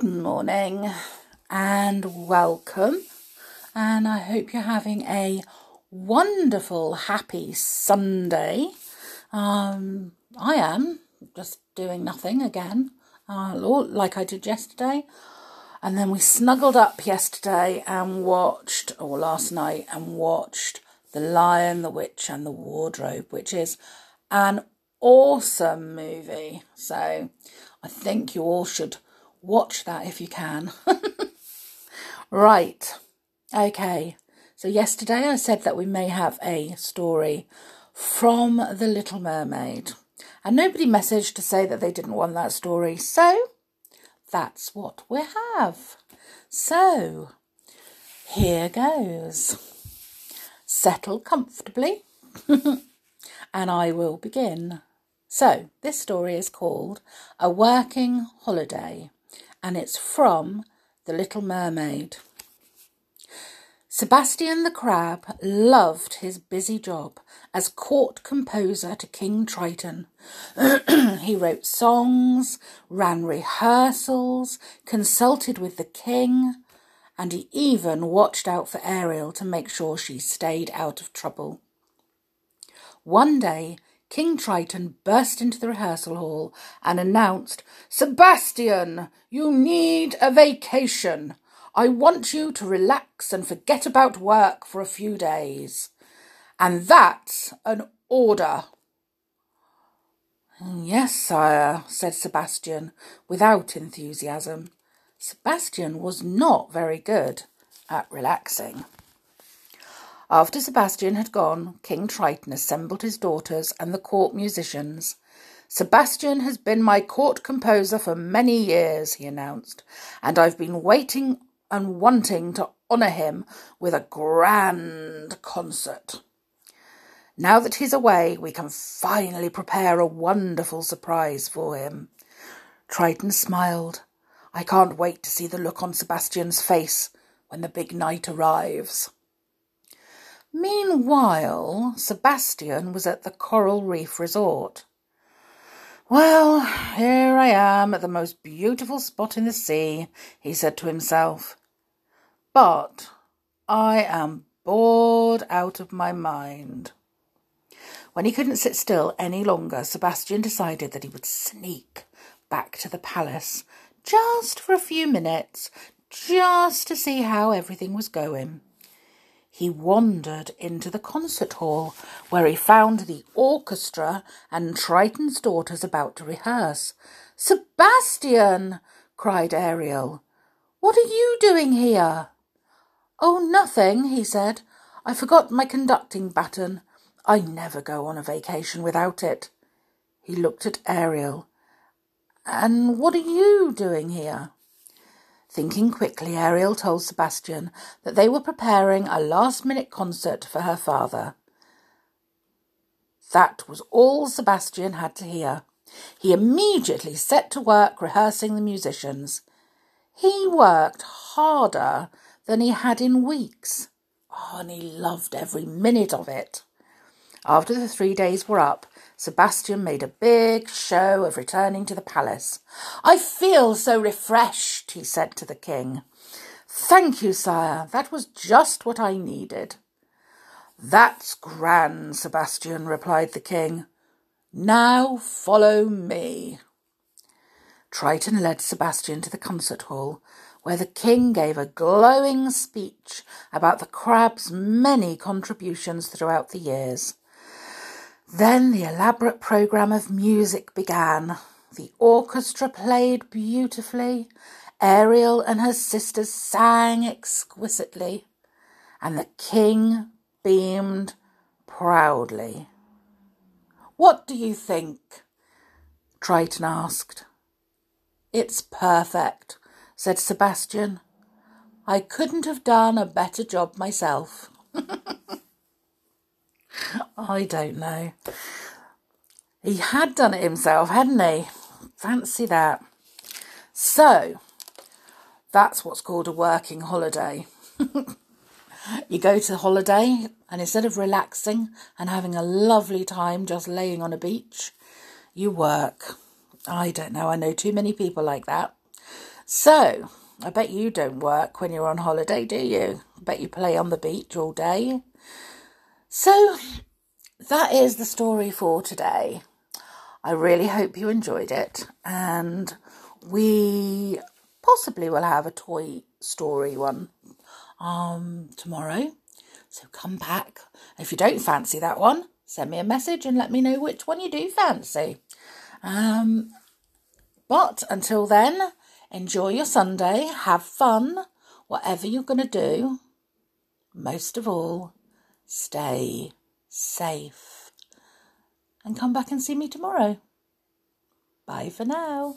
Good morning and welcome. And I hope you're having a wonderful, happy Sunday. Um, I am just doing nothing again, uh, like I did yesterday. And then we snuggled up yesterday and watched, or last night, and watched The Lion, the Witch, and the Wardrobe, which is an awesome movie. So I think you all should watch that if you can. right. Okay. So yesterday I said that we may have a story from The Little Mermaid. And nobody messaged to say that they didn't want that story. So that's what we have. So here goes. Settle comfortably and I will begin. So, this story is called A Working Holiday and it's from The Little Mermaid. Sebastian the Crab loved his busy job as court composer to King Triton. he wrote songs, ran rehearsals, consulted with the king, and he even watched out for Ariel to make sure she stayed out of trouble. One day, King Triton burst into the rehearsal hall and announced, Sebastian, you need a vacation. I want you to relax and forget about work for a few days. And that's an order. Yes, sire, said Sebastian without enthusiasm. Sebastian was not very good at relaxing. After Sebastian had gone, King Triton assembled his daughters and the court musicians. Sebastian has been my court composer for many years, he announced, and I've been waiting and wanting to honour him with a grand concert. Now that he's away, we can finally prepare a wonderful surprise for him. Triton smiled. I can't wait to see the look on Sebastian's face when the big night arrives. Meanwhile, Sebastian was at the Coral Reef Resort. Well, here I am at the most beautiful spot in the sea, he said to himself. But I am bored out of my mind. When he couldn't sit still any longer, Sebastian decided that he would sneak back to the palace just for a few minutes, just to see how everything was going he wandered into the concert hall, where he found the orchestra and Triton's daughters about to rehearse. Sebastian! cried Ariel. What are you doing here? Oh, nothing, he said. I forgot my conducting baton. I never go on a vacation without it. He looked at Ariel. And what are you doing here? Thinking quickly, Ariel told Sebastian that they were preparing a last minute concert for her father. That was all Sebastian had to hear. He immediately set to work rehearsing the musicians. He worked harder than he had in weeks. Oh, and he loved every minute of it. After the three days were up, Sebastian made a big show of returning to the palace. I feel so refreshed, he said to the king. Thank you, sire. That was just what I needed. That's grand, Sebastian, replied the king. Now follow me. Triton led Sebastian to the concert hall, where the king gave a glowing speech about the crab's many contributions throughout the years. Then the elaborate programme of music began. The orchestra played beautifully, Ariel and her sisters sang exquisitely, and the king beamed proudly. What do you think? Triton asked. It's perfect, said Sebastian. I couldn't have done a better job myself. I don't know. He had done it himself, hadn't he? Fancy that. So, that's what's called a working holiday. you go to the holiday, and instead of relaxing and having a lovely time just laying on a beach, you work. I don't know, I know too many people like that. So, I bet you don't work when you're on holiday, do you? I bet you play on the beach all day. So, that is the story for today. I really hope you enjoyed it, and we possibly will have a toy story one um tomorrow. So come back. If you don't fancy that one, send me a message and let me know which one you do fancy. Um, but until then, enjoy your Sunday, have fun, whatever you're going to do. Most of all, stay safe. And come back and see me tomorrow. Bye for now.